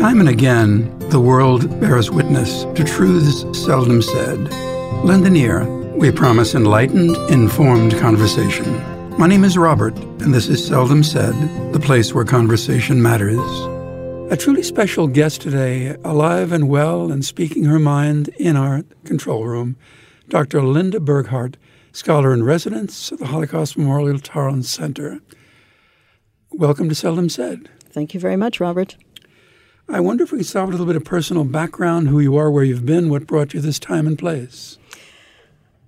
Time and again, the world bears witness to truths seldom said. Lend an ear. We promise enlightened, informed conversation. My name is Robert, and this is Seldom Said, the place where conversation matters. A truly special guest today, alive and well and speaking her mind in our control room, Dr. Linda Burghardt, scholar in residence at the Holocaust Memorial Tolerance Center. Welcome to Seldom Said. Thank you very much, Robert. I wonder if we with a little bit of personal background, who you are, where you've been, what brought you this time and place.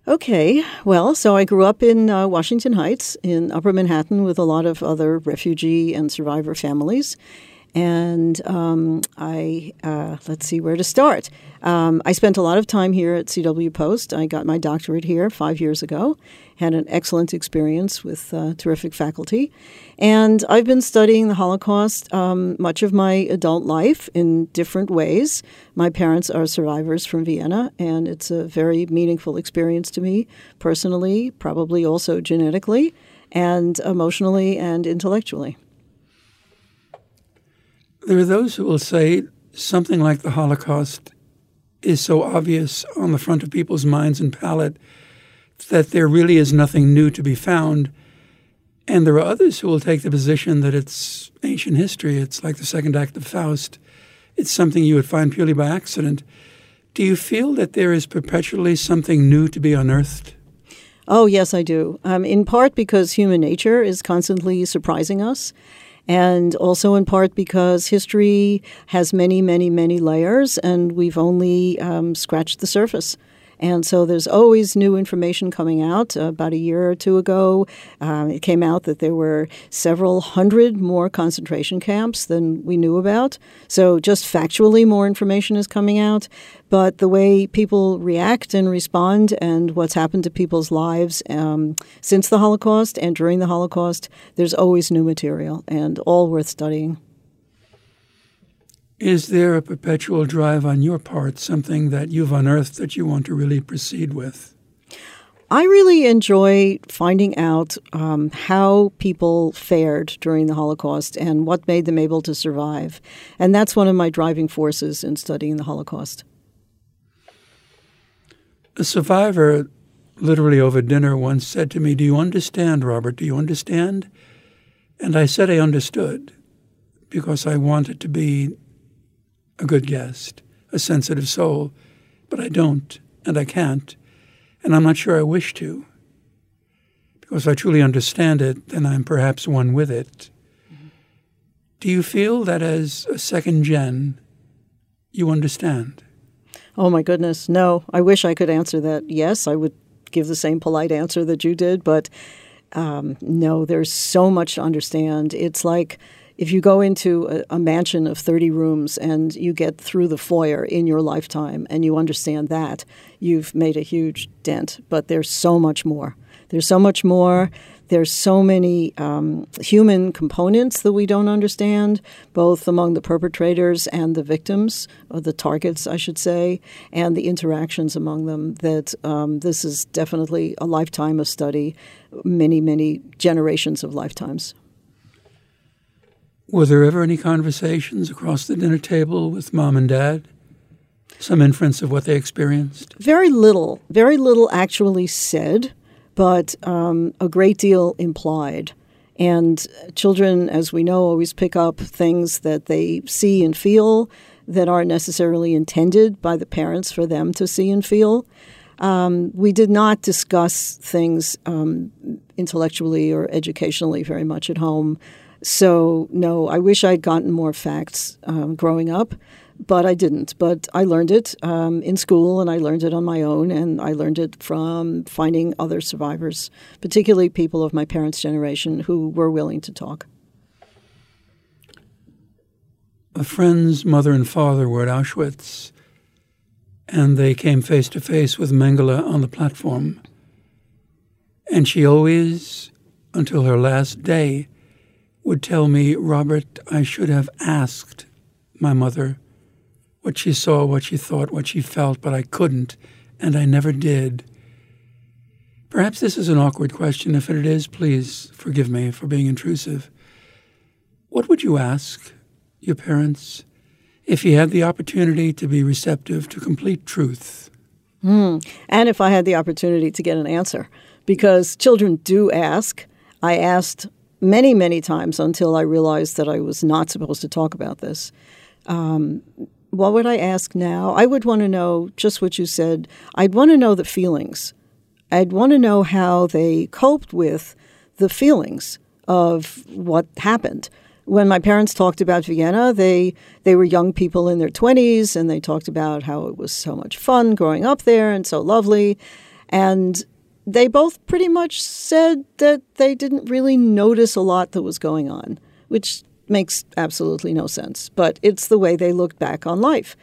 Okay, well, so I grew up in uh, Washington Heights in Upper Manhattan with a lot of other refugee and survivor families. And um, I, uh, let's see where to start. Um, I spent a lot of time here at CW Post. I got my doctorate here five years ago, had an excellent experience with uh, terrific faculty. And I've been studying the Holocaust um, much of my adult life in different ways. My parents are survivors from Vienna, and it's a very meaningful experience to me personally, probably also genetically, and emotionally and intellectually. There are those who will say something like the Holocaust is so obvious on the front of people's minds and palate that there really is nothing new to be found. And there are others who will take the position that it's ancient history. It's like the second act of Faust. It's something you would find purely by accident. Do you feel that there is perpetually something new to be unearthed? Oh, yes, I do. Um, in part because human nature is constantly surprising us and also in part because history has many, many, many layers, and we've only um, scratched the surface. And so there's always new information coming out. Uh, about a year or two ago, um, it came out that there were several hundred more concentration camps than we knew about. So just factually, more information is coming out. But the way people react and respond and what's happened to people's lives um, since the Holocaust and during the Holocaust, there's always new material and all worth studying. Is there a perpetual drive on your part, something that you've unearthed that you want to really proceed with? I really enjoy finding out um, how people fared during the Holocaust and what made them able to survive. And that's one of my driving forces in studying the Holocaust. A survivor, literally over dinner, once said to me, Do you understand, Robert? Do you understand? And I said I understood because I wanted to be a good guest, a sensitive soul, but I don't, and I can't, and I'm not sure I wish to. Because if I truly understand it, then I'm perhaps one with it. Mm-hmm. Do you feel that as a second gen, you understand? Oh my goodness, no. I wish I could answer that. Yes, I would give the same polite answer that you did, but um, no, there's so much to understand. It's like if you go into a, a, mansion of 30 rooms and you get through the foyer in your lifetime and you understand that, you've made a huge dent. But there's so much more. There's so much more. There's so many um, human components that we don't understand, both among the perpetrators and the victims, or the targets, I should say, and the interactions among them. That um, this is definitely a lifetime of study, many, many generations of lifetimes. Were there ever any conversations across the dinner table with mom and dad? Some inference of what they experienced? Very little. Very little actually said, but um, a great deal implied. And children, as we know, always pick up things that they see and feel that aren't necessarily intended by the parents for them to see and feel. Um, we did not discuss things um, intellectually or educationally very much at home. So, no, I wish I'd gotten more facts um, growing up, but I didn't. But I learned it um, in school and I learned it on my own, and I learned it from finding other survivors, particularly people of my parents' generation who were willing to talk. A friend's mother and father were at Auschwitz, and they came face to face with Mengele on the platform. And she always, until her last day, would tell me, Robert, I should have asked my mother what she saw, what she thought, what she felt, but I couldn't, and I never did. Perhaps this is an awkward question. If it is, please forgive me for being intrusive. What would you ask your parents if you had the opportunity to be receptive to complete truth. Mm. And if I had the opportunity to get an answer, because children do ask. I asked many, many times until I realized that I was not supposed to talk about this. Um, what would I ask now? I would want to know just what you said. I'd want to know the feelings. I'd want to know how they coped with the feelings of what happened. When my parents talked about Vienna, they they were young people in their 20s and they talked about how it was so much fun growing up there and so lovely. And they both pretty much said that they didn't really notice a lot that was going on, which makes absolutely no sense. But it's the way they looked back on life.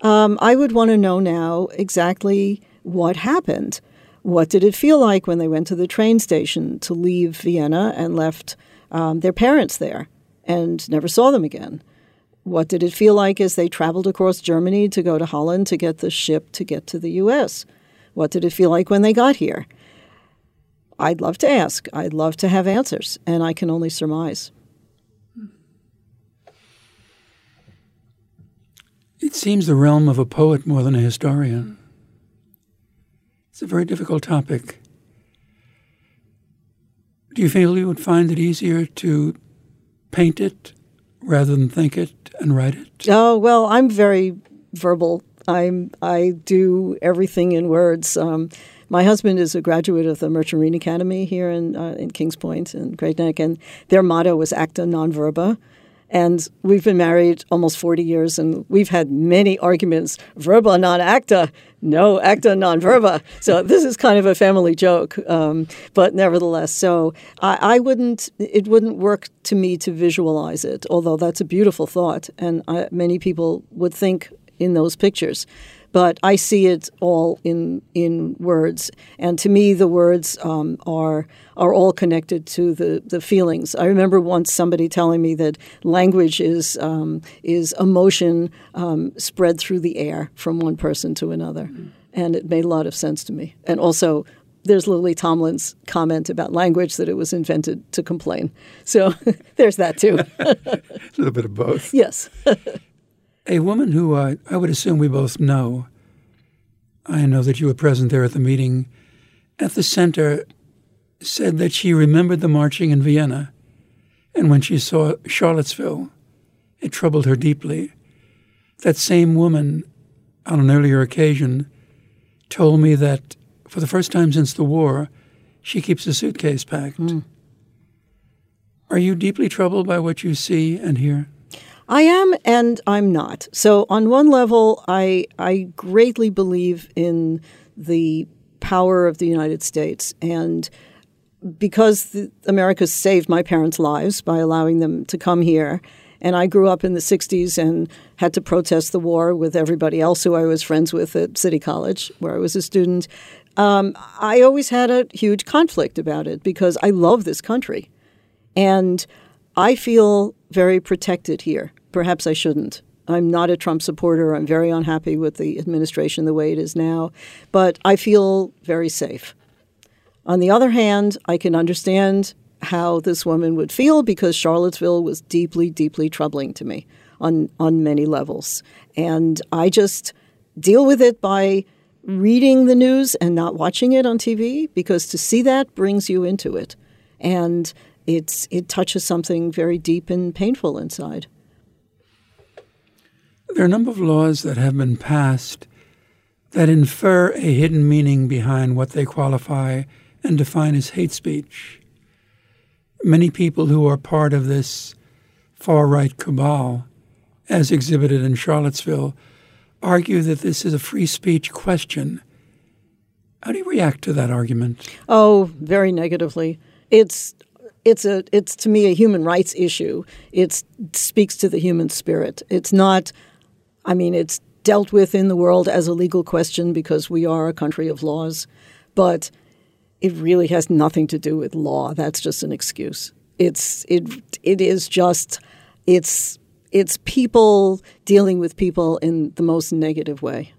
Um, I would want to know now exactly what happened. What did it feel like when they went to the train station to leave Vienna and left um, their parents there and never saw them again? What did it feel like as they traveled across Germany to go to Holland to get the ship to get to the U.S.? What did it feel like when they got here? I'd love to ask. I'd love to have answers, and I can only surmise. It seems the realm of a poet more than a historian. It's a very difficult topic. Do you feel you would find it easier to paint it rather than think it and write it? Oh well, I'm very verbal. I'm I do everything in words. Um, my husband is a graduate of the Merchant Marine Academy here in uh, in Kings Point in Great Neck, and their motto was "Acta non verba." And we've been married almost 40 years, and we've had many arguments. Verba non acta, no acta non verba. So this is kind of a family joke, um, but nevertheless, so I, I, wouldn't. It wouldn't work to me to visualize it, although that's a beautiful thought, and I, many people would think in those pictures but I see it all in in words. And to me, the words um, are are all connected to the, the feelings. I remember once somebody telling me that language is um, is emotion um, spread through the air from one person to another, mm-hmm. and it made a lot of sense to me. And also. There's Lily Tomlin's comment about language that it was invented to complain. So there's that too. a little bit of both. Yes. A woman who uh, I would assume we both know, I know that you were present there at the meeting, at the center said that she remembered the marching in Vienna, and when she saw Charlottesville, it troubled her deeply. That same woman, on an earlier occasion, told me that for the first time since the war, she keeps a suitcase packed. Mm. Are you deeply troubled by what you see and hear? I am and I'm not. So on one level, I I greatly believe in the power of the United States and because the, America saved my parents' lives by allowing them to come here, and I grew up in the 60s and had to protest the war with everybody else who I was friends with at City College, where I was a student. Um, I always had a huge conflict about it because I love this country. And I feel very protected here. Perhaps I shouldn't. I'm not a Trump supporter. I'm very unhappy with the administration the way it is now, but I feel very safe. On the other hand, I can understand how this woman would feel because Charlottesville was deeply, deeply troubling to me on, on many levels. And I just deal with it by reading the news and not watching it on TV because to see that brings you into it. And it's it touches something very deep and painful inside. There are a number of laws that have been passed that infer a hidden meaning behind what they qualify and define as hate speech. Many people who are part of this far right cabal, as exhibited in Charlottesville, argue that this is a free speech question. How do you react to that argument? Oh, very negatively. It's it's a it's to me a human rights issue. It speaks to the human spirit. It's not. I mean, it's dealt with in the world as a legal question because we are a country of laws, but it really has nothing to do with law. That's just an excuse. It's it it is just it's it's people dealing with people in the most negative way.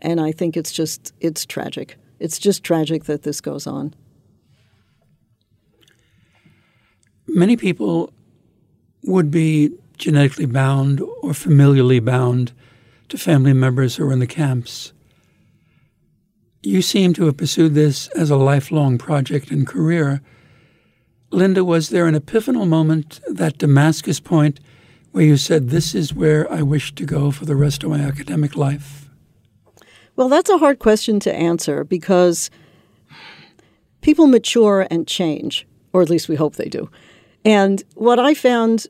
And I think it's just it's tragic. It's just tragic that this goes on. Many people would be genetically bound or familially bound to family members who are in the camps. You seem to have pursued this as a lifelong project and career. Linda, was there an epiphanal moment, that Damascus point, where you said, This is where I wish to go for the rest of my academic life? Well, that's a hard question to answer because people mature and change, or at least we hope they do. And what I found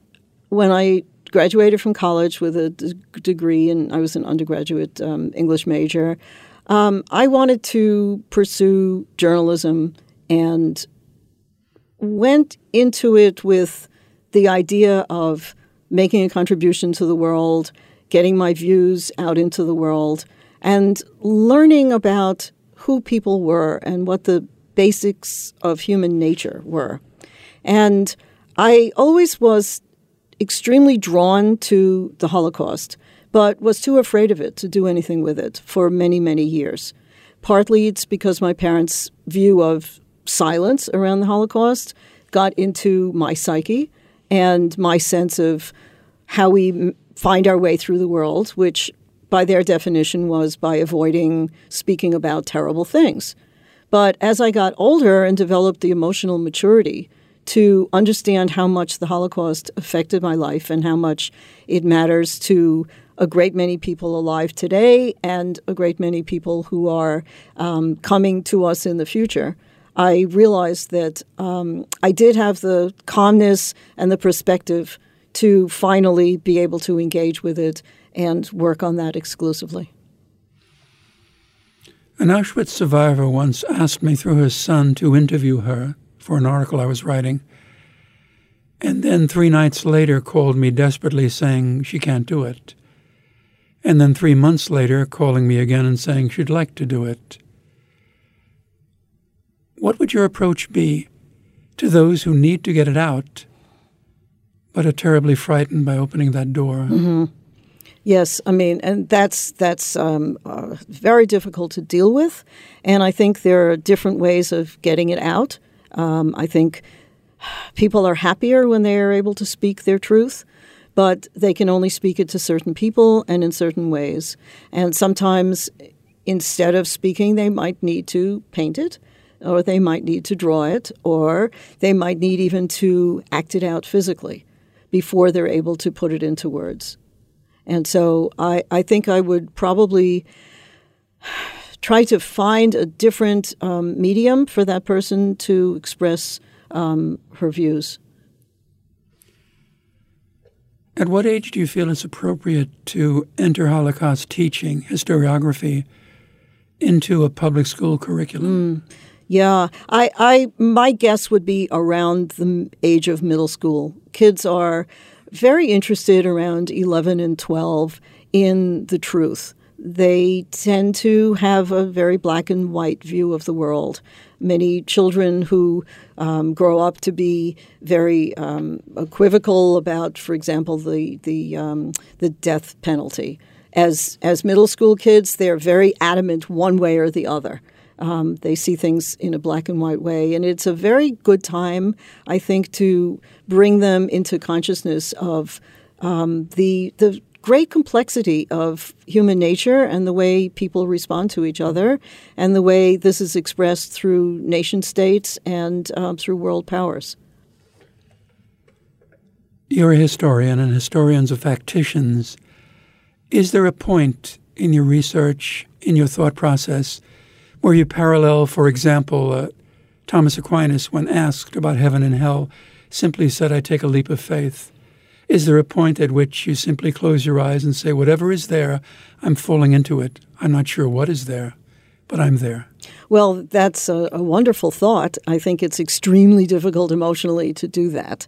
when I graduated from college with a d- degree, and I was an undergraduate um, English major, um, I wanted to pursue journalism and went into it with the idea of making a contribution to the world, getting my views out into the world, and learning about who people were and what the basics of human nature were. And I always was extremely drawn to the Holocaust, but was too afraid of it to do anything with it for many, many years. Partly it's because my parents' view of silence around the Holocaust got into my psyche and my sense of how we find our way through the world, which by their definition was by avoiding speaking about terrible things. But as I got older and developed the emotional maturity to understand how much the Holocaust affected my life and how much it matters to a great many people alive today and a great many people who are um, coming to us in the future, I realized that um, I did have the calmness and the perspective to finally be able to engage with it and work on that exclusively. An Auschwitz survivor once asked me through her son to interview her for an article I was writing, and then three nights later called me desperately saying she can't do it. And then three months later calling me again and saying she'd like to do it. What would your approach be to those who need to get it out but are terribly frightened by opening that door? Mm-hmm. Yes, I mean, and that's that's um, uh, very difficult to deal with, and I think there are different ways of getting it out. Um, I think people are happier when they are able to speak their truth, but they can only speak it to certain people and in certain ways. And sometimes, instead of speaking, they might need to paint it or they might need to draw it, or they might need even to act it out physically before they're able to put it into words. And so I, I think I would probably try to find a different um, medium for that person to express um, her views. At what age do you feel it's appropriate to enter Holocaust teaching, historiography, into a public school curriculum? Mm. Yeah, I, I, my guess would be around the age of middle school. Kids are very interested around 11 and 12 in the truth. They tend to have a very black and white view of the world. Many children who um, grow up to be very um, equivocal about, for example, the the um, the death penalty. As as middle school kids, they're very adamant one way or the other. Um, they see things in a black and white way. And it's a very good time, I think, to bring them into consciousness of um, the, the great complexity of human nature and the way people respond to each other and the way this is expressed through nation states and um, through world powers. You're a historian, and historians are factitians. Is there a point in your research, in your thought process, where you parallel, for example, uh, Thomas Aquinas, when asked about heaven and hell, simply said, I take a leap of faith. Is there a point at which you simply close your eyes and say, whatever is there, I'm falling into it? I'm not sure what is there, but I'm there. Well, that's a, a wonderful thought. I think it's extremely difficult emotionally to do that.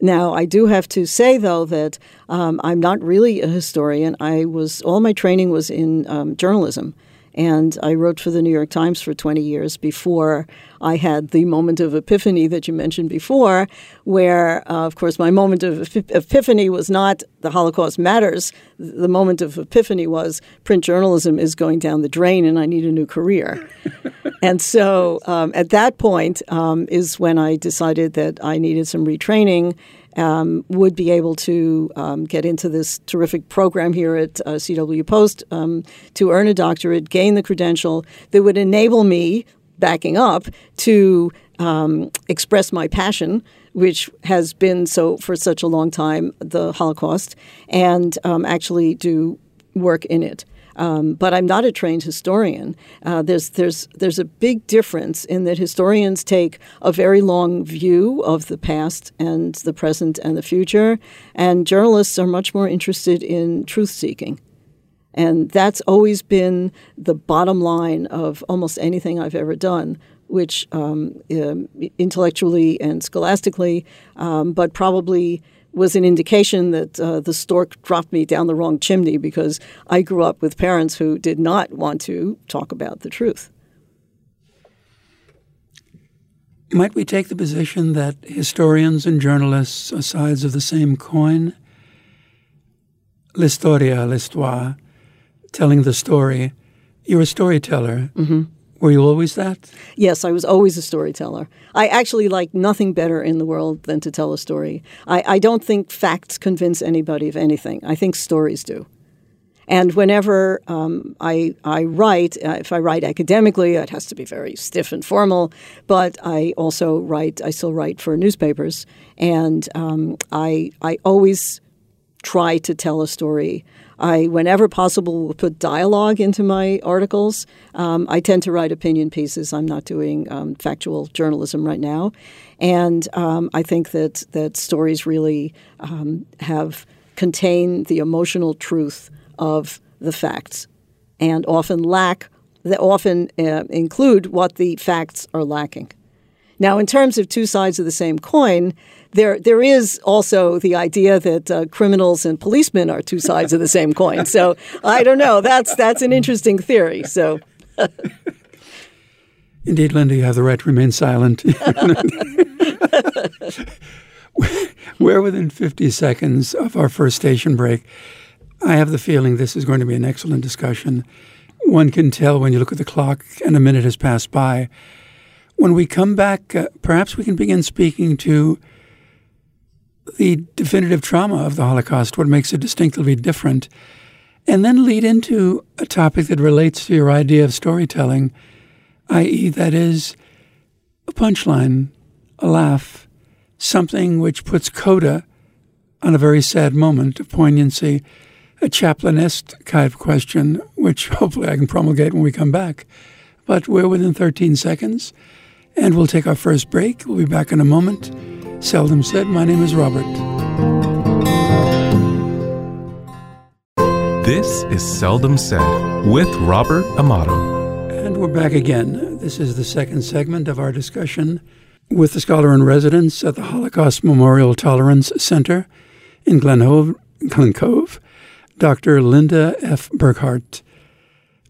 Now, I do have to say, though, that um, I'm not really a historian. I was all my training was in um, journalism, and I wrote for the New York Times for 20 years before I had the moment of epiphany that you mentioned before, where, uh, of course, my moment of epiphany was not the Holocaust matters. The moment of epiphany was print journalism is going down the drain and I need a new career. and so um, at that point um, is when I decided that I needed some retraining um, would be able to um, get into this terrific program here at uh, CW Post um, to earn a doctorate, gain the credential that would enable me, backing up, to um, express my passion which has been so for such a long time, the Holocaust, and um, actually do work in it. Um, but I'm not a trained historian. Uh, there's there's there's a big difference in that historians take a very long view of the past and the present and the future, and journalists are much more interested in truth seeking. And that's always been the bottom line of almost anything I've ever done which um, uh, intellectually and scholastically, um, but probably was an indication that uh, the stork dropped me down the wrong chimney because I grew up with parents who did not want to talk about the truth. Might we take the position that historians and journalists are sides of the same coin? L'historia, l'histoire, telling the story. You're a storyteller. Mm-hmm. Were you always that? Yes, I was always a storyteller. I actually like nothing better in the world than to tell a story. I, I don't think facts convince anybody of anything. I think stories do. And whenever um, I, I write, uh, if I write academically, it has to be very stiff and formal. But I also write, I still write for newspapers. And um, I, I always try to tell a story I, whenever possible, will put dialogue into my articles. Um, I tend to write opinion pieces. I'm not doing um, factual journalism right now, and um, I think that that stories really um, have contain the emotional truth of the facts, and often lack that often uh, include what the facts are lacking. Now, in terms of two sides of the same coin, there there is also the idea that uh, criminals and policemen are two sides of the same coin. So I don't know. That's that's an interesting theory. So. Indeed, Linda, you have the right to remain silent. We're within 50 seconds of our first station break. I have the feeling this is going to be an excellent discussion. One can tell when you look at the clock and a minute has passed by. When we come back, uh, perhaps we can begin speaking to the definitive trauma of the Holocaust, what makes it distinctively different, and then lead into a topic that relates to your idea of storytelling, i.e., that is a punchline, a laugh, something which puts coda on a very sad moment of poignancy, a Chaplinesque kind of question, which hopefully I can promulgate when we come back. But we're within 13 seconds, and we'll take our first break. We'll be back in a moment. Seldom said, my name is Robert. This is Seldom Said with Robert Amato. And we're back again. This is the second segment of our discussion with the scholar in residence at the Holocaust Memorial Tolerance Center in Glen Cove, Glen Cove Dr. Linda F. Burghardt.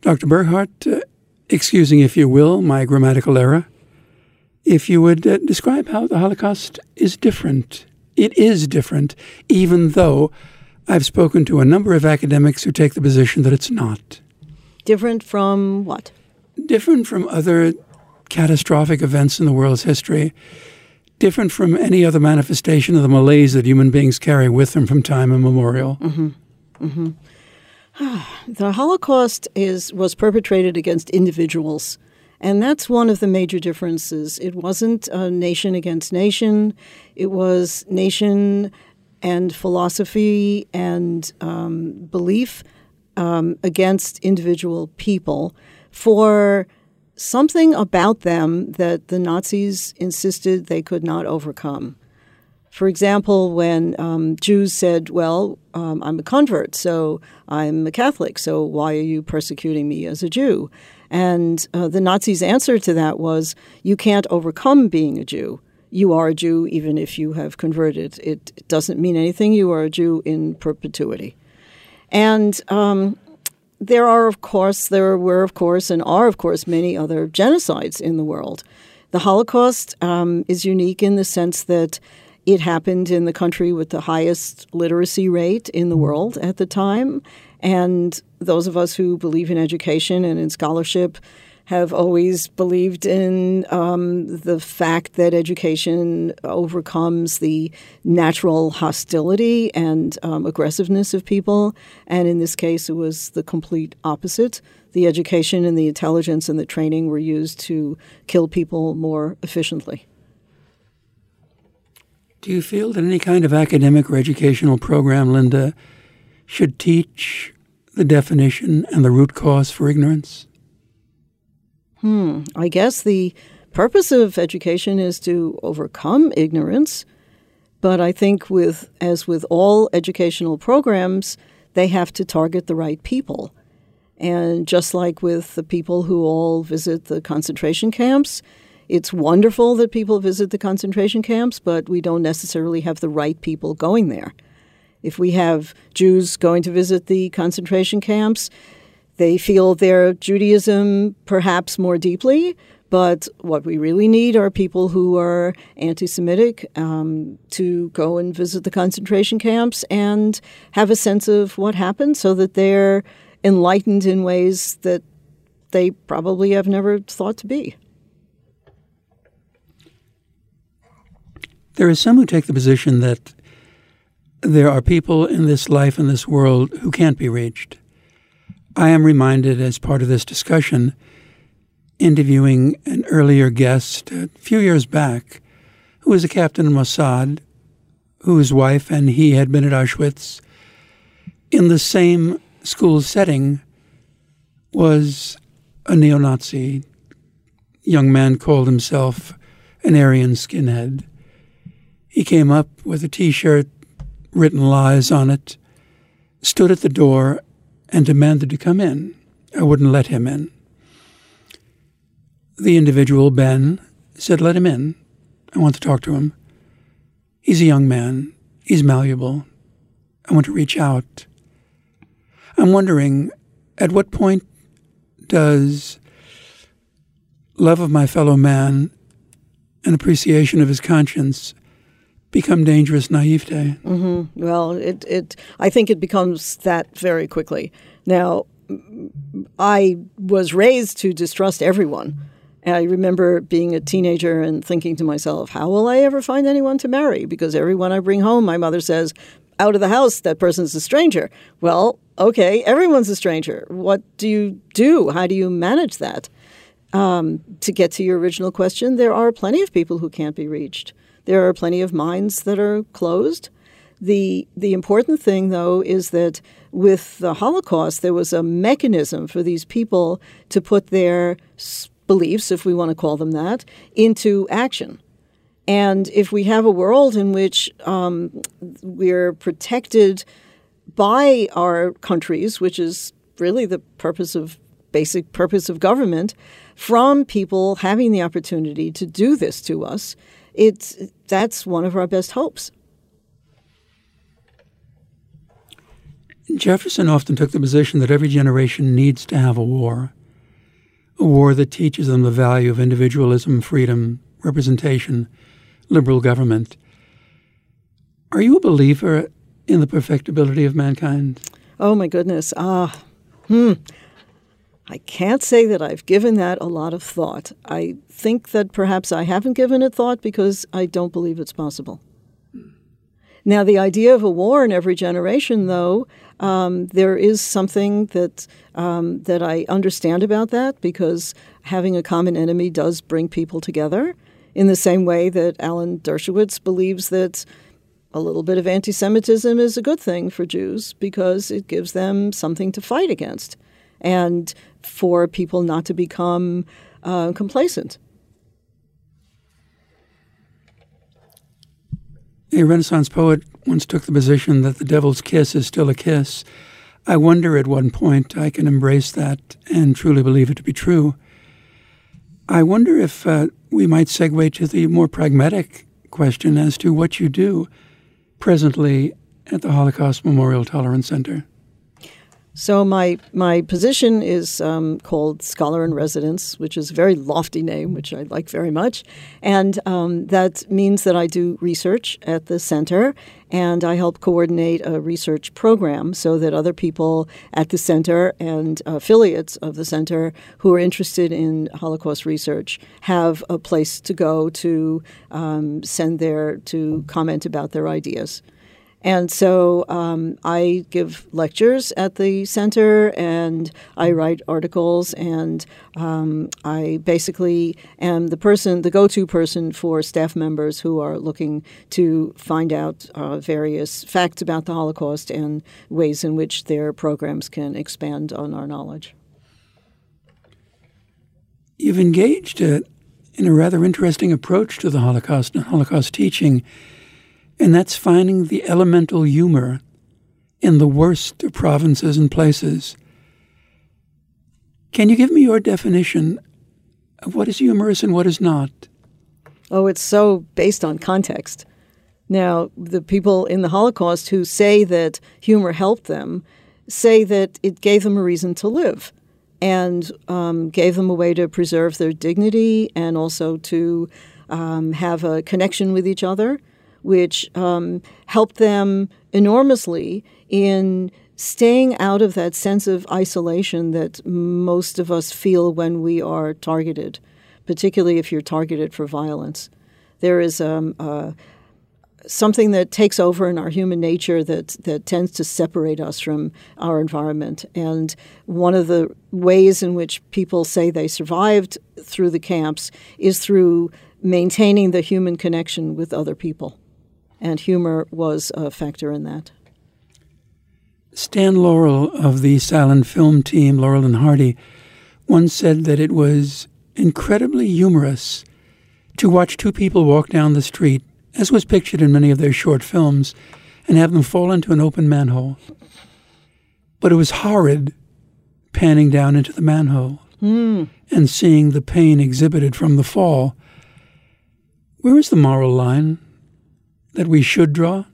Dr. Burghardt, uh, excusing, if you will, my grammatical error, if you would uh, describe how the Holocaust is different. It is different, even though I've spoken to a number of academics who take the position that it's not. Different from what? Different from other catastrophic events in the world's history. Different from any other manifestation of the malaise that human beings carry with them from time immemorial. Mm-hmm. Mm-hmm. the Holocaust is was perpetrated against individuals and that's one of the major differences. It wasn't nation against nation, it was nation and philosophy and um, belief um, against individual people for something about them that the Nazis insisted they could not overcome. For example, when um, Jews said, Well, um, I'm a convert, so I'm a Catholic, so why are you persecuting me as a Jew? And uh, the Nazis' answer to that was you can't overcome being a Jew. You are a Jew even if you have converted. It doesn't mean anything. You are a Jew in perpetuity. And um, there are, of course, there were, of course, and are, of course, many other genocides in the world. The Holocaust um, is unique in the sense that it happened in the country with the highest literacy rate in the world at the time. And those of us who believe in education and in scholarship have always believed in um, the fact that education overcomes the natural hostility and um, aggressiveness of people. And in this case, it was the complete opposite. The education and the intelligence and the training were used to kill people more efficiently. Do you feel that any kind of academic or educational program, Linda, should teach the definition and the root cause for ignorance? Hmm. I guess the purpose of education is to overcome ignorance, but I think with as with all educational programs, they have to target the right people. And just like with the people who all visit the concentration camps, it's wonderful that people visit the concentration camps, but we don't necessarily have the right people going there. If we have Jews going to visit the concentration camps, they feel their Judaism perhaps more deeply, but what we really need are people who are anti Semitic um, to go and visit the concentration camps and have a sense of what happened so that they're enlightened in ways that they probably have never thought to be. There are some who take the position that there are people in this life, in this world, who can't be reached. I am reminded, as part of this discussion, interviewing an earlier guest a few years back who was a captain in Mossad, whose wife and he had been at Auschwitz. In the same school setting was a neo Nazi young man called himself an Aryan skinhead. He came up with a t shirt, written lies on it, stood at the door, and demanded to come in. I wouldn't let him in. The individual, Ben, said, Let him in. I want to talk to him. He's a young man. He's malleable. I want to reach out. I'm wondering at what point does love of my fellow man and appreciation of his conscience become dangerous naivete. Mm-hmm. Well, it, it I think it becomes that very quickly. Now, I was raised to distrust everyone. I remember being a teenager and thinking to myself, how will I ever find anyone to marry? Because everyone I bring home, my mother says, out of the house, that person's a stranger. Well, okay, everyone's a stranger. What do you do? How do you manage that? Um, to get to your original question, there are plenty of people who can't be reached. There are plenty of minds that are closed. The, the important thing, though, is that with the Holocaust, there was a mechanism for these people to put their beliefs, if we want to call them that, into action. And if we have a world in which um, we're protected by our countries, which is really the purpose of basic purpose of government, from people having the opportunity to do this to us, it's that's one of our best hopes. Jefferson often took the position that every generation needs to have a war, a war that teaches them the value of individualism, freedom, representation, liberal government. Are you a believer in the perfectibility of mankind? Oh my goodness. Ah, hmm. I can't say that I've given that a lot of thought. I think that perhaps I haven't given it thought because I don't believe it's possible. Now, the idea of a war in every generation, though, um, there is something that um, that I understand about that because having a common enemy does bring people together. In the same way that Alan Dershowitz believes that a little bit of anti-Semitism is a good thing for Jews because it gives them something to fight against and for people not to become uh, complacent. A Renaissance poet once took the position that the devil's kiss is still a kiss. I wonder at one point I can embrace that and truly believe it to be true. I wonder if uh, we might segue to the more pragmatic question as to what you do presently at the Holocaust Memorial Tolerance Center. So my my position is um, called scholar in residence, which is a very lofty name, which I like very much, and um, that means that I do research at the center, and I help coordinate a research program so that other people at the center and affiliates of the center who are interested in Holocaust research have a place to go to um, send their to comment about their ideas. And so um, I give lectures at the center and I write articles and um, I basically am the person, the go to person for staff members who are looking to find out uh, various facts about the Holocaust and ways in which their programs can expand on our knowledge. You've engaged uh, in a rather interesting approach to the Holocaust and Holocaust teaching and that's finding the elemental humor in the worst of provinces and places. Can you give me your definition of what is humorous and what is not? Oh, it's so based on context. Now, the people in the Holocaust who say that humor helped them say that it gave them a reason to live and um, gave them a way to preserve their dignity and also to um, have a connection with each other which um, helped them enormously in staying out of that sense of isolation that most of us feel when we are targeted, particularly if you're targeted for violence. There is um, uh, something that takes over in our human nature that, that tends to separate us from our environment. And one of the ways in which people say they survived through the camps is through maintaining the human connection with other people and humor was a factor in that. Stan Laurel of the silent film team, Laurel and Hardy, once said that it was incredibly humorous to watch two people walk down the street, as was pictured in many of their short films, and have them fall into an open manhole. But it was horrid panning down into the manhole mm. and seeing the pain exhibited from the fall. Where is the moral line? That we should draw?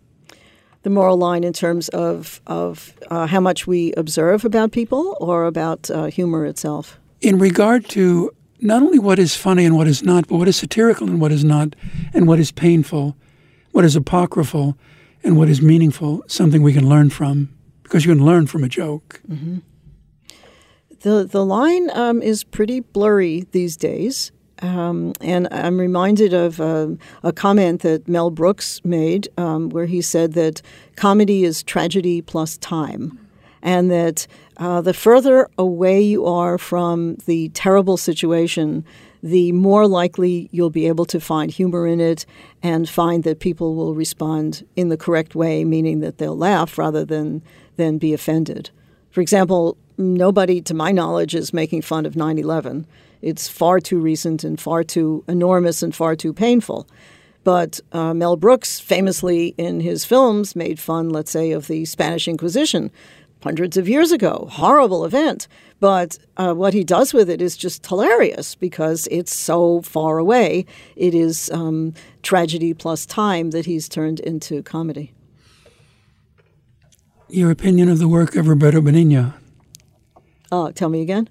The moral line in terms of, of uh, how much we observe about people or about uh, humor itself? In regard to not only what is funny and what is not, but what is satirical and what is not, and what is painful, what is apocryphal, and what is meaningful, something we can learn from, because you can learn from a joke. Mm-hmm. The, the line um, is pretty blurry these days. Um, and I'm reminded of uh, a comment that Mel Brooks made um, where he said that comedy is tragedy plus time. And that uh, the further away you are from the terrible situation, the more likely you'll be able to find humor in it and find that people will respond in the correct way, meaning that they'll laugh rather than, than be offended. For example, nobody, to my knowledge, is making fun of 9 11 it's far too recent and far too enormous and far too painful. But uh, Mel Brooks famously in his films made fun, let's say, of the Spanish Inquisition hundreds of years ago. Horrible event. But uh, what he does with it is just hilarious because it's so far away. It is um, tragedy plus time that he's turned into comedy. Your opinion of the work of Roberto Benigno? Uh, tell me again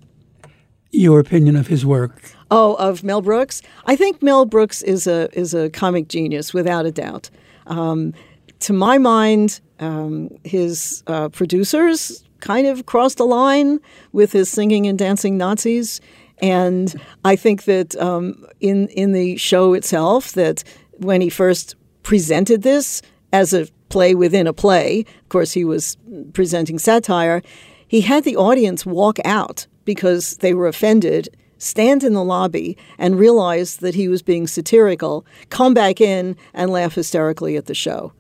your opinion of his work? Oh, of Mel Brooks. I think Mel Brooks is a is a comic genius without a doubt. Um, to my mind, um, his uh, producers kind of crossed a line with his singing and dancing Nazis, and I think that um, in in the show itself, that when he first presented this as a play within a play, of course he was presenting satire. He had the audience walk out because they were offended, stand in the lobby and realize that he was being satirical, come back in and laugh hysterically at the show.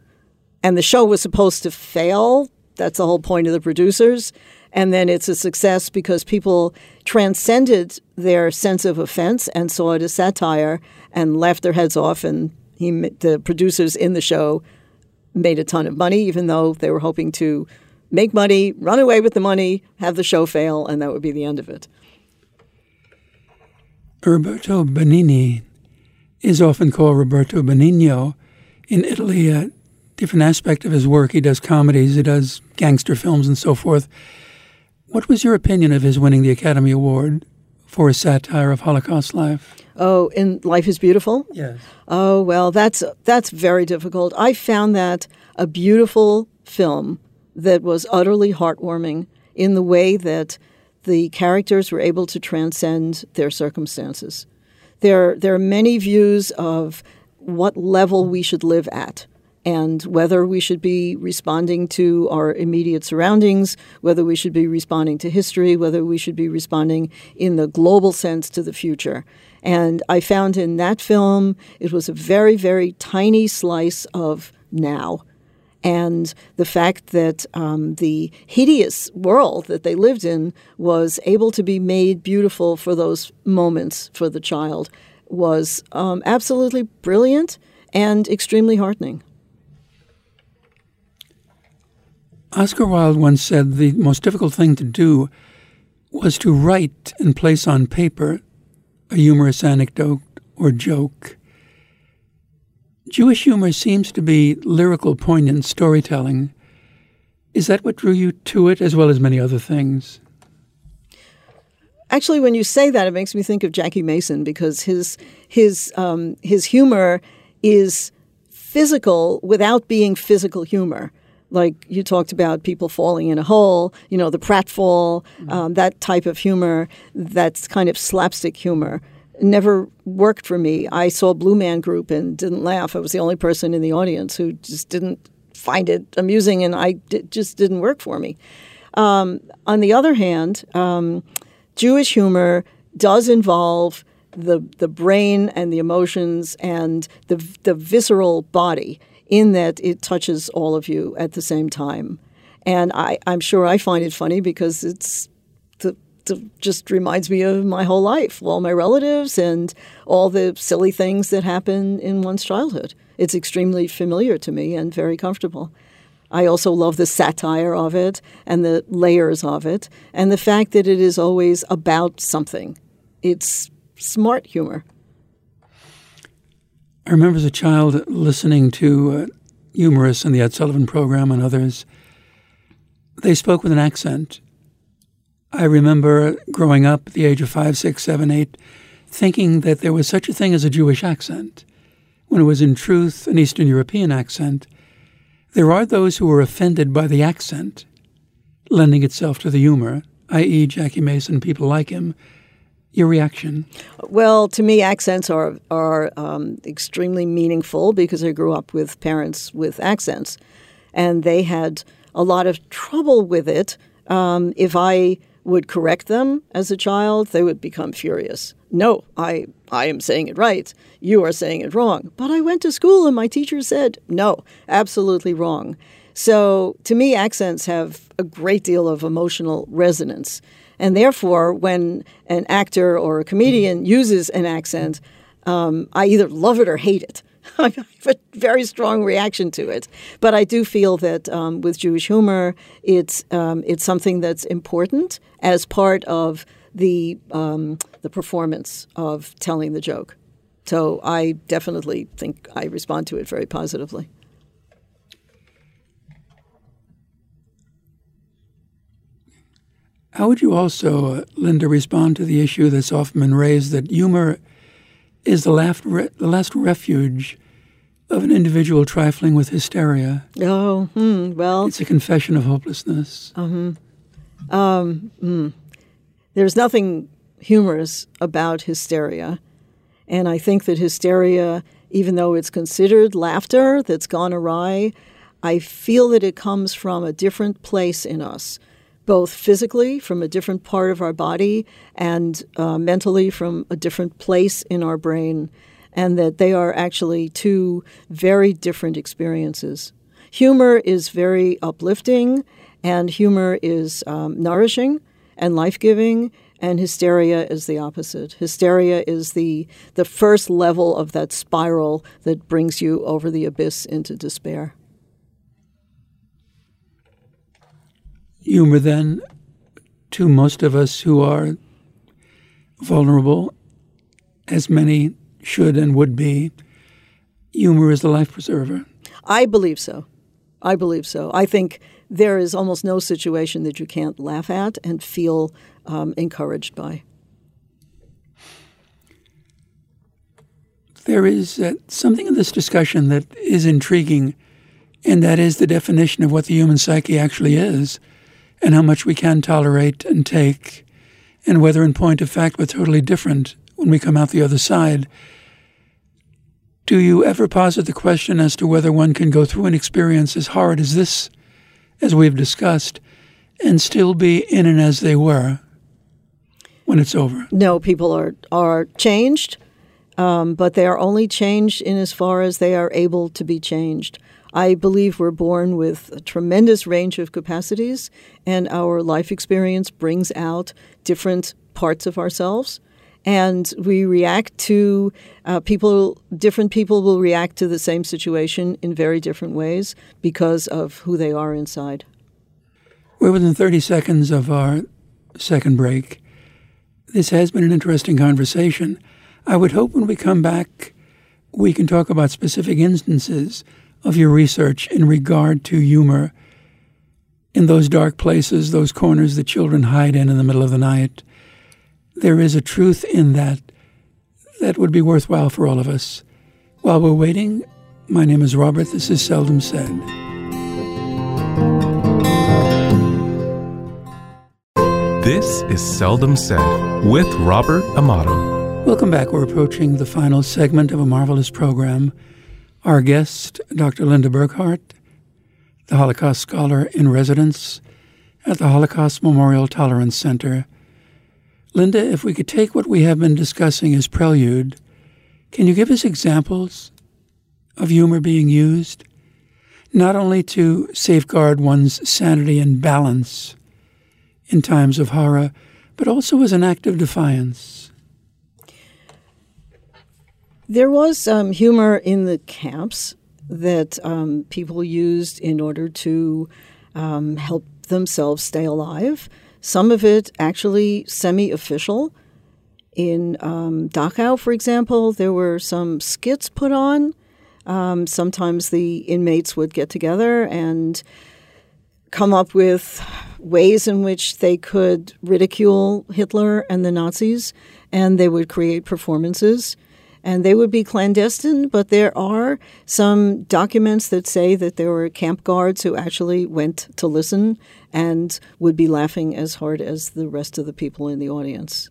And the show was supposed to fail. That's the whole point of the producers. And then it's a success because people transcended their sense of offense and saw it as satire and laughed their heads off. And he, the producers in the show made a ton of money, even though they were hoping to make money, run away with the money, have the show fail, and that would be the end of it. Roberto Benigni is often called Roberto Benigno. In Italy, a different aspect of his work, he does comedies, he does gangster films, and so forth. What was your opinion of his winning the Academy Award for a satire of Holocaust life? Oh, in Life is Beautiful? Yes. Oh, well, that's that's very difficult. I found that a beautiful film that was utterly heartwarming in the way that the characters were able to transcend their circumstances. There, there are many views of what level we should live at and whether we should be responding to our immediate surroundings, whether we should be responding to history, whether we should be responding in the global sense to the future. And I found in that film, it was a very, very tiny slice of now and the fact that um, the hideous world that they lived in was able to be made beautiful for those moments for the child was um, absolutely brilliant and extremely heartening. Oscar Wilde once said the most difficult thing to do was to write and place on paper a humorous anecdote or joke Jewish humor seems to be lyrical, poignant storytelling. Is that what drew you to it, as well as many other things? Actually, when you say that, it makes me think of Jackie Mason because his his um, his humor is physical without being physical humor. Like you talked about people falling in a hole, you know, the pratfall, mm-hmm. um, that type of humor. That's kind of slapstick humor never worked for me. I saw Blue Man Group and didn't laugh. I was the only person in the audience who just didn't find it amusing, and I it just didn't work for me. Um, on the other hand, um, Jewish humor does involve the the brain and the emotions and the the visceral body in that it touches all of you at the same time. And I, I'm sure I find it funny because it's just reminds me of my whole life, all my relatives, and all the silly things that happen in one's childhood. It's extremely familiar to me and very comfortable. I also love the satire of it and the layers of it, and the fact that it is always about something. It's smart humor. I remember as a child listening to uh, humorists in the Ed Sullivan program and others. They spoke with an accent, I remember growing up at the age of five, six, seven, eight, thinking that there was such a thing as a Jewish accent, when it was in truth an Eastern European accent. There are those who are offended by the accent, lending itself to the humor, i.e., Jackie Mason, people like him. Your reaction? Well, to me, accents are are um, extremely meaningful because I grew up with parents with accents, and they had a lot of trouble with it. Um, if I would correct them as a child, they would become furious. No, I, I am saying it right. You are saying it wrong. But I went to school and my teacher said, no, absolutely wrong. So to me, accents have a great deal of emotional resonance. And therefore, when an actor or a comedian uses an accent, um, I either love it or hate it. I have a very strong reaction to it. But I do feel that um, with Jewish humor, it's um, it's something that's important as part of the um, the performance of telling the joke. So I definitely think I respond to it very positively. How would you also, uh, Linda, respond to the issue that's often been raised that humor is the last, re- the last refuge of an individual trifling with hysteria. Oh, hmm, well. It's a confession of hopelessness. Uh-huh. Um, hmm. There's nothing humorous about hysteria. And I think that hysteria, even though it's considered laughter that's gone awry, I feel that it comes from a different place in us both physically from a different part of our body and uh, mentally from a different place in our brain, and that they are actually two very different experiences. Humor is very uplifting, and humor is um, nourishing and life giving, and hysteria is the opposite. Hysteria is the, the first level of that spiral that brings you over the abyss into despair. humor then to most of us who are vulnerable, as many should and would be. Humor is the life preserver. I believe so. I believe so. I think there is almost no situation that you can't laugh at and feel um, encouraged by. There is uh, something in this discussion that is intriguing, and that is the definition of what the human psyche actually is and how much we can tolerate and take, and whether, in point of fact, we're totally different when we come out the other side. Do you ever posit the question as to whether one can go through an experience as hard as this, as we've discussed, and still be in and as they were when it's over? No, people are, are changed, um, but they are only changed in as far as they are able to be changed. I believe we're born with a tremendous range of capacities, and our life experience brings out different parts of ourselves. And we react to uh, people, different people will react to the same situation in very different ways because of who they are inside. We're within 30 seconds of our second break. This has been an interesting conversation. I would hope when we come back, we can talk about specific instances of your research in regard to humor in those dark places, those corners that children hide in in the middle of the night. There is a truth in that that would be worthwhile for all of us. While we're waiting, my name is Robert. This is Seldom Said. This is Seldom Said with Robert Amato. Welcome back. We're approaching the final segment of a marvelous program. Our guest, Dr. Linda Burghardt, the Holocaust scholar in residence at the Holocaust Memorial Tolerance Center. Linda, if we could take what we have been discussing as prelude, can you give us examples of humor being used not only to safeguard one's sanity and balance in times of horror, but also as an act of defiance? There was um, humor in the camps that um, people used in order to um, help themselves stay alive. Some of it actually semi official. In um, Dachau, for example, there were some skits put on. Um, sometimes the inmates would get together and come up with ways in which they could ridicule Hitler and the Nazis, and they would create performances and they would be clandestine, but there are some documents that say that there were camp guards who actually went to listen and would be laughing as hard as the rest of the people in the audience.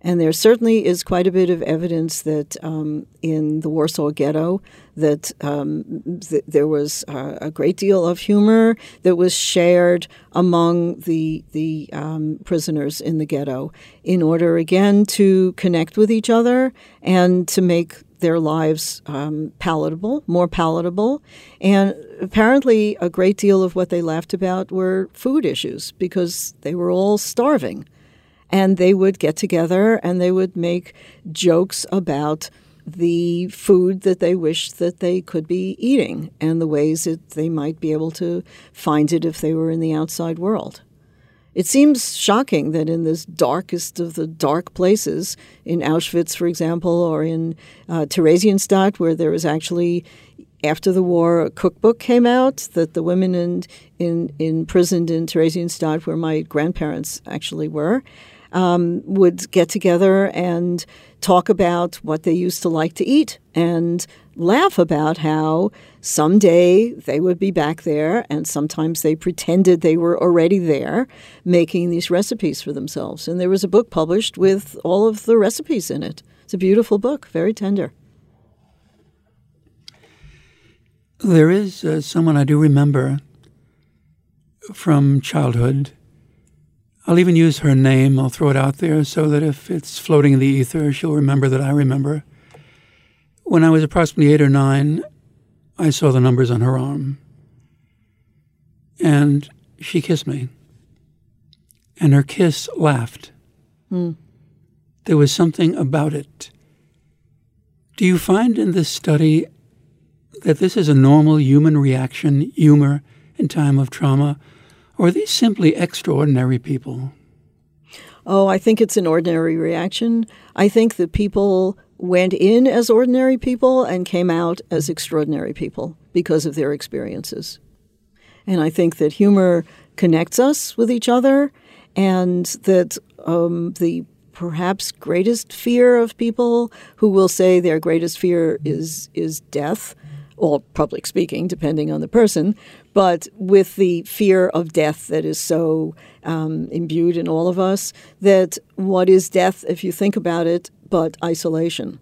And there certainly is quite a bit of evidence that um, in the Warsaw Ghetto that um, th- there was uh, a great deal of humor that was shared among the the um, prisoners in the ghetto in order again to connect with each other and to make their lives um, palatable, more palatable. And apparently, a great deal of what they laughed about were food issues because they were all starving and they would get together and they would make jokes about the food that they wished that they could be eating and the ways that they might be able to find it if they were in the outside world. It seems shocking that in this darkest of the dark places, in Auschwitz, for example, or in uh, Theresienstadt, where there was actually, after the war, a cookbook came out that the women in, in, imprisoned in Theresienstadt, where my grandparents actually were, um, would get together and talk about what they used to like to eat and laugh about how someday they would be back there and sometimes they pretended they were already there making these recipes for themselves. And there was a book published with all of the recipes in it. It's a beautiful book, very tender. There is uh, someone I do remember from childhood I'll even use her name. I'll throw it out there so that if it's floating in the ether, she'll remember that I remember. When I was approximately eight or nine, I saw the numbers on her arm. And she kissed me. And her kiss laughed. Mm. There was something about it. Do you find in this study that this is a normal human reaction, humor, in time of trauma? Or are these simply extraordinary people? Oh, I think it's an ordinary reaction. I think that people went in as ordinary people and came out as extraordinary people because of their experiences. And I think that humor connects us with each other, and that um, the perhaps greatest fear of people who will say their greatest fear is is death or public speaking, depending on the person, but with the fear of death that is so um, imbued in all of us, that what is death, if you think about it, but isolation?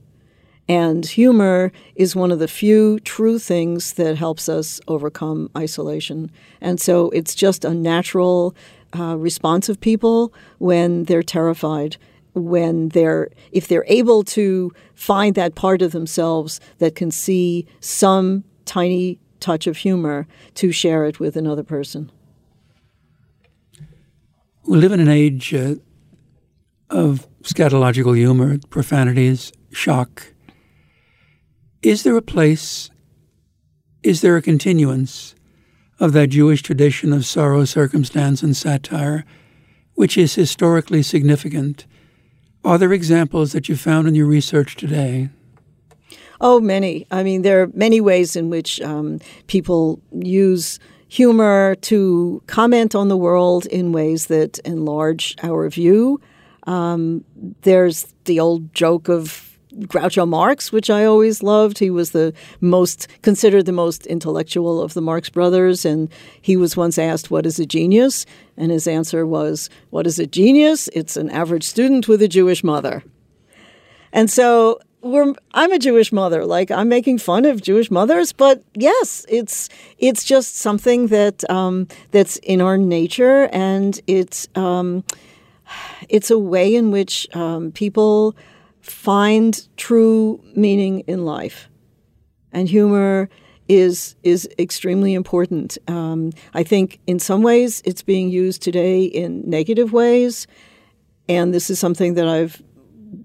And humor is one of the few true things that helps us overcome isolation. And so it's just a natural uh, response of people when they're terrified when they're if they're able to find that part of themselves that can see some tiny touch of humor to share it with another person. We live in an age uh, of scatological humor, profanities, shock. Is there a place, is there a continuance of that Jewish tradition of sorrow, circumstance, and satire, which is historically significant are there examples that you found in your research today? Oh, many. I mean, there are many ways in which um, people use humor to comment on the world in ways that enlarge our view. Um, there's the old joke of Groucho Marx, which I always loved. He was the most considered the most intellectual of the Marx brothers, and he was once asked, "What is a genius?" And his answer was, "What is a genius? It's an average student with a Jewish mother." And so I'm a Jewish mother. Like I'm making fun of Jewish mothers, but yes, it's it's just something that um, that's in our nature, and it's um, it's a way in which um, people find true meaning in life. And humor is is extremely important. Um, I think in some ways it's being used today in negative ways, and this is something that I've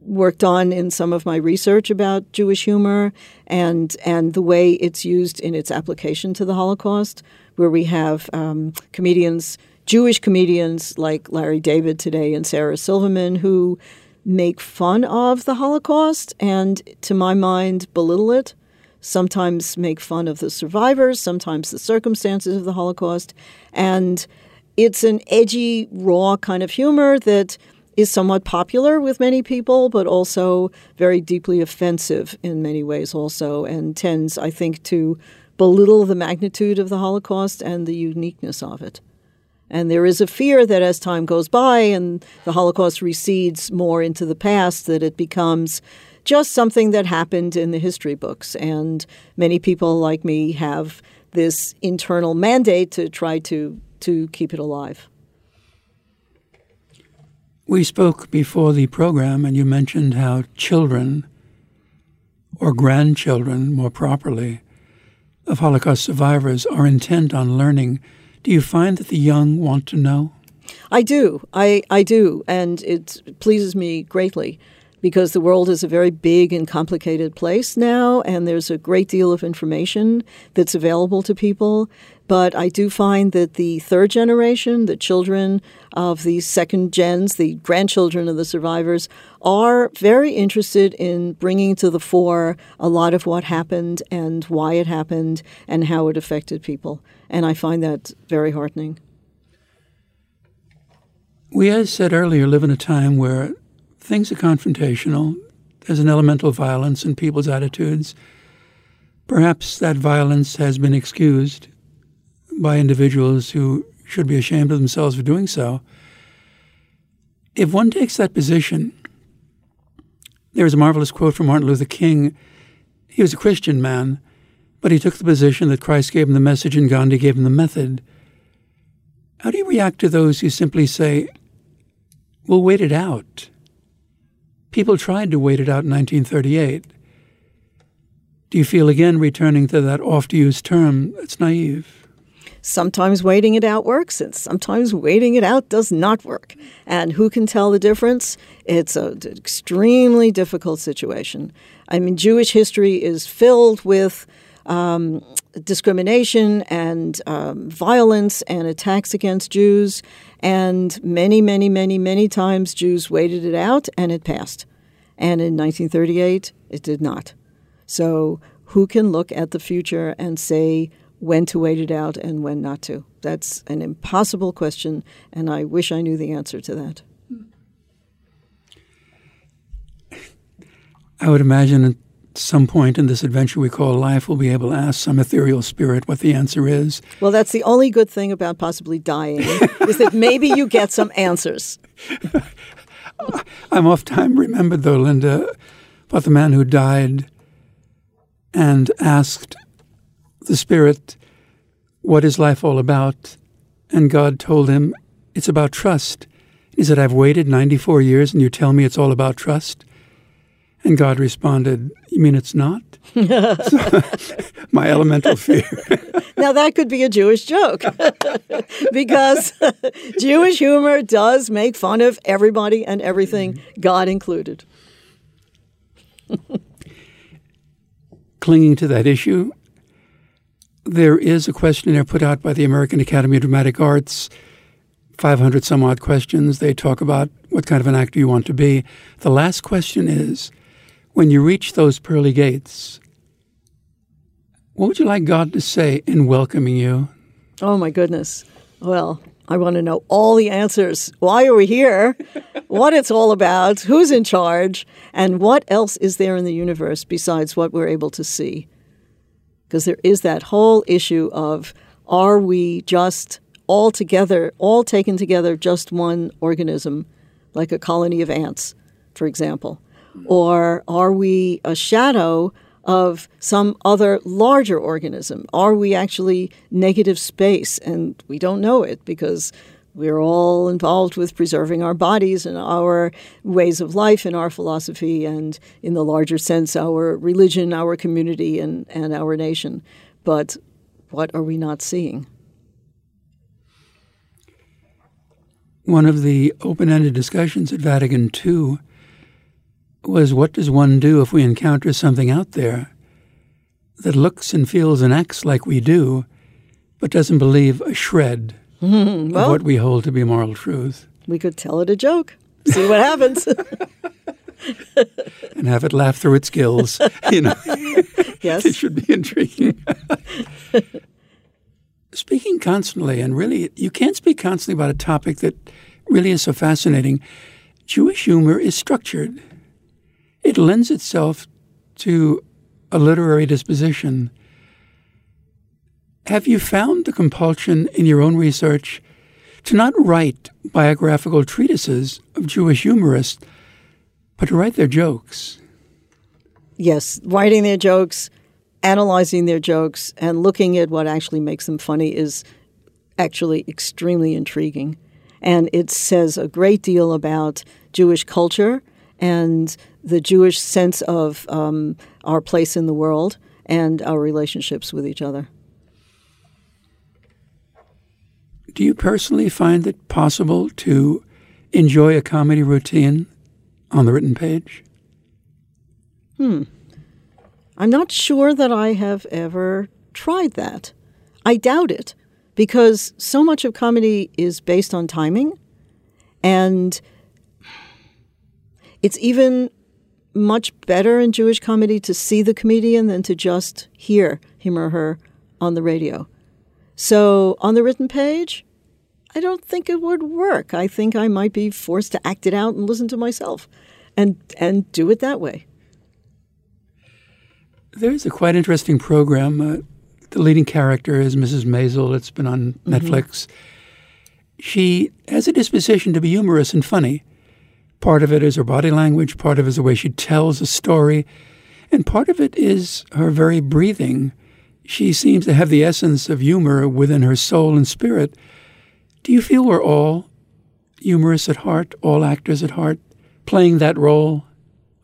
worked on in some of my research about Jewish humor and and the way it's used in its application to the Holocaust, where we have um, comedians. Jewish comedians like Larry David today and Sarah Silverman, who make fun of the Holocaust and, to my mind, belittle it. Sometimes make fun of the survivors, sometimes the circumstances of the Holocaust. And it's an edgy, raw kind of humor that is somewhat popular with many people, but also very deeply offensive in many ways, also, and tends, I think, to belittle the magnitude of the Holocaust and the uniqueness of it. And there is a fear that as time goes by and the Holocaust recedes more into the past, that it becomes just something that happened in the history books. And many people like me have this internal mandate to try to, to keep it alive. We spoke before the program, and you mentioned how children, or grandchildren more properly, of Holocaust survivors are intent on learning do you find that the young want to know? I do. I, I do. And it pleases me greatly because the world is a very big and complicated place now, and there's a great deal of information that's available to people. But I do find that the third generation, the children of the second gens, the grandchildren of the survivors, are very interested in bringing to the fore a lot of what happened and why it happened and how it affected people. And I find that very heartening. We, as said earlier, live in a time where things are confrontational. There's an elemental violence in people's attitudes. Perhaps that violence has been excused by individuals who should be ashamed of themselves for doing so. If one takes that position, there's a marvelous quote from Martin Luther King. He was a Christian man, but he took the position that Christ gave him the message and Gandhi gave him the method. How do you react to those who simply say, we'll wait it out? People tried to wait it out in 1938. Do you feel again returning to that oft used term? It's naive. Sometimes waiting it out works, and sometimes waiting it out does not work. And who can tell the difference? It's an extremely difficult situation. I mean, Jewish history is filled with um, discrimination and um, violence and attacks against Jews. And many, many, many, many times Jews waited it out and it passed. And in 1938, it did not. So, who can look at the future and say when to wait it out and when not to? That's an impossible question, and I wish I knew the answer to that. I would imagine at some point in this adventure we call life, we'll be able to ask some ethereal spirit what the answer is. Well, that's the only good thing about possibly dying is that maybe you get some answers. I'm oft time remembered, though, Linda, about the man who died and asked the spirit, What is life all about? And God told him, It's about trust. He said, I've waited 94 years and you tell me it's all about trust? And God responded, You mean it's not? My elemental fear. now, that could be a Jewish joke because Jewish humor does make fun of everybody and everything, mm-hmm. God included. Clinging to that issue, there is a questionnaire put out by the American Academy of Dramatic Arts 500 some odd questions. They talk about what kind of an actor you want to be. The last question is when you reach those pearly gates, what would you like God to say in welcoming you? Oh, my goodness. Well, I want to know all the answers. Why are we here? what it's all about, who's in charge, and what else is there in the universe besides what we're able to see? Because there is that whole issue of are we just all together, all taken together, just one organism, like a colony of ants, for example? Or are we a shadow of some other larger organism? Are we actually negative space and we don't know it because we're all involved with preserving our bodies and our ways of life and our philosophy and in the larger sense our religion, our community and, and our nation. But what are we not seeing? One of the open ended discussions at Vatican II was what does one do if we encounter something out there that looks and feels and acts like we do, but doesn't believe a shred mm-hmm. well, what we hold to be moral truth? We could tell it a joke, see what happens. and have it laugh through its gills. You know, yes, it should be intriguing. Speaking constantly, and really, you can't speak constantly about a topic that really is so fascinating. Jewish humor is structured it lends itself to a literary disposition. Have you found the compulsion in your own research to not write biographical treatises of Jewish humorists, but to write their jokes? Yes, writing their jokes, analyzing their jokes, and looking at what actually makes them funny is actually extremely intriguing. And it says a great deal about Jewish culture and the Jewish sense of um, our place in the world and our relationships with each other. Do you personally find it possible to enjoy a comedy routine on the written page? Hmm. I'm not sure that I have ever tried that. I doubt it because so much of comedy is based on timing and it's even much better in Jewish comedy to see the comedian than to just hear him or her on the radio. So on the written page, I don't think it would work. I think I might be forced to act it out and listen to myself and and do it that way. There's a quite interesting program. Uh, the leading character is Mrs. Maisel. It's been on mm-hmm. Netflix. She has a disposition to be humorous and funny. Part of it is her body language, part of it is the way she tells a story, and part of it is her very breathing. She seems to have the essence of humor within her soul and spirit. Do you feel we're all humorous at heart, all actors at heart, playing that role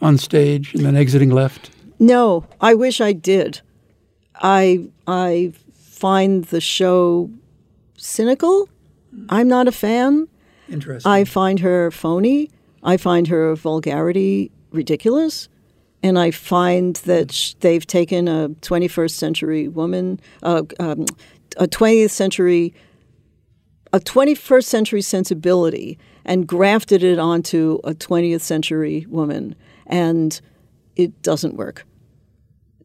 on stage and then exiting left? No, I wish I did. I I find the show cynical. I'm not a fan. Interesting. I find her phony. I find her vulgarity ridiculous. And I find that they've taken a 21st century woman, uh, um, a 20th century, a 21st century sensibility and grafted it onto a 20th century woman. And it doesn't work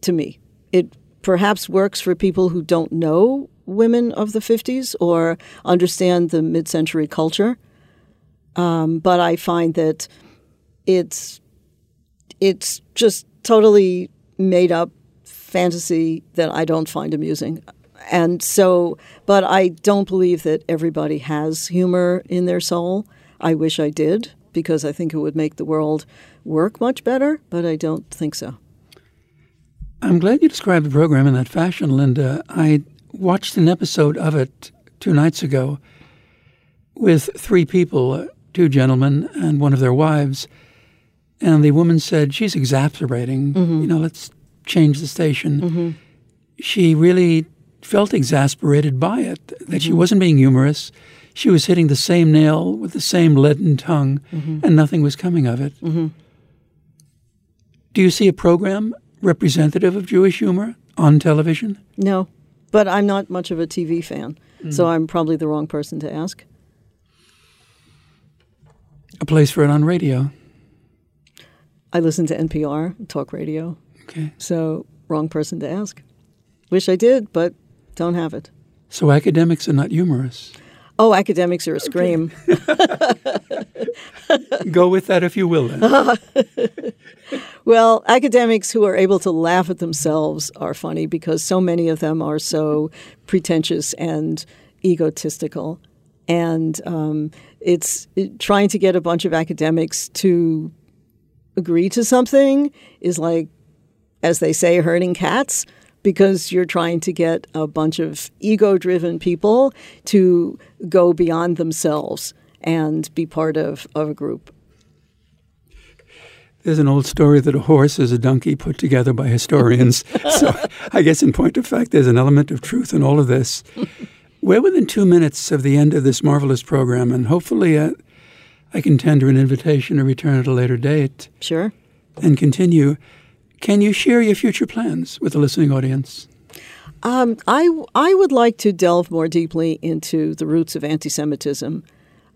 to me. It perhaps works for people who don't know women of the 50s or understand the mid century culture. Um, but I find that it's it's just totally made up fantasy that I don't find amusing. And so, but I don't believe that everybody has humor in their soul. I wish I did because I think it would make the world work much better, but I don't think so. I'm glad you described the program in that fashion, Linda. I watched an episode of it two nights ago with three people, two gentlemen and one of their wives. And the woman said, She's exasperating. Mm-hmm. You know, let's change the station. Mm-hmm. She really felt exasperated by it, that mm-hmm. she wasn't being humorous. She was hitting the same nail with the same leaden tongue, mm-hmm. and nothing was coming of it. Mm-hmm. Do you see a program representative of Jewish humor on television? No, but I'm not much of a TV fan, mm. so I'm probably the wrong person to ask. A place for it on radio. I listen to NPR, talk radio. Okay. So, wrong person to ask. Wish I did, but don't have it. So, academics are not humorous. Oh, academics are a scream. Go with that if you will. Then. Well, academics who are able to laugh at themselves are funny because so many of them are so pretentious and egotistical. And um, it's it, trying to get a bunch of academics to agree to something is like, as they say, herding cats because you're trying to get a bunch of ego driven people to go beyond themselves and be part of, of a group. There's an old story that a horse is a donkey put together by historians. so I guess, in point of fact, there's an element of truth in all of this. We're within two minutes of the end of this marvelous program, and hopefully, uh, I can tender an invitation to return at a later date. Sure. And continue. Can you share your future plans with the listening audience? Um, I, I would like to delve more deeply into the roots of anti Semitism.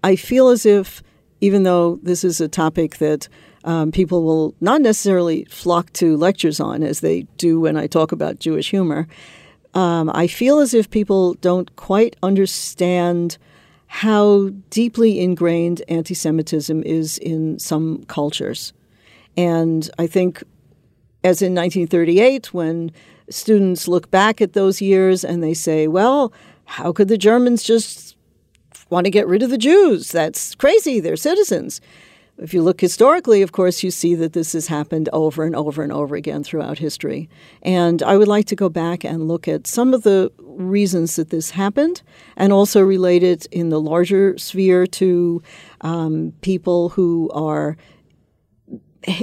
I feel as if, even though this is a topic that um, people will not necessarily flock to lectures on, as they do when I talk about Jewish humor, um, I feel as if people don't quite understand how deeply ingrained anti Semitism is in some cultures. And I think as in 1938, when students look back at those years and they say, well, how could the Germans just want to get rid of the Jews? That's crazy. They're citizens. If you look historically, of course, you see that this has happened over and over and over again throughout history. And I would like to go back and look at some of the reasons that this happened and also relate it in the larger sphere to um, people who are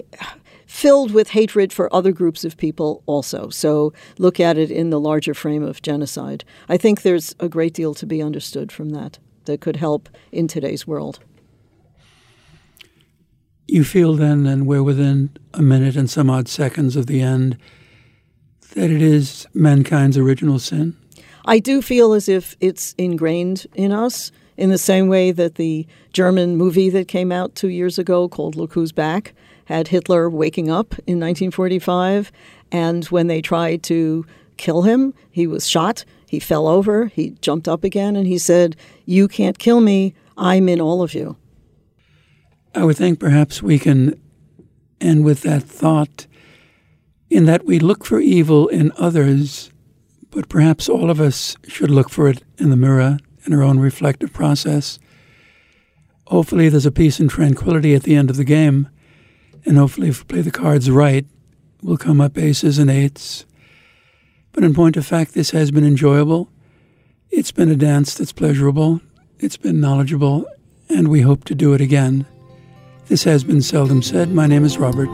filled with hatred for other groups of people also. So look at it in the larger frame of genocide. I think there's a great deal to be understood from that that could help in today's world. You feel then, and we're within a minute and some odd seconds of the end, that it is mankind's original sin? I do feel as if it's ingrained in us in the same way that the German movie that came out two years ago called Look Who's Back had Hitler waking up in 1945. And when they tried to kill him, he was shot. He fell over. He jumped up again and he said, You can't kill me. I'm in all of you. I would think perhaps we can end with that thought in that we look for evil in others, but perhaps all of us should look for it in the mirror, in our own reflective process. Hopefully, there's a peace and tranquility at the end of the game and hopefully, if we play the cards right, we'll come up aces and eights. But in point of fact, this has been enjoyable. It's been a dance that's pleasurable, it's been knowledgeable, and we hope to do it again. This has been Seldom Said. My name is Robert.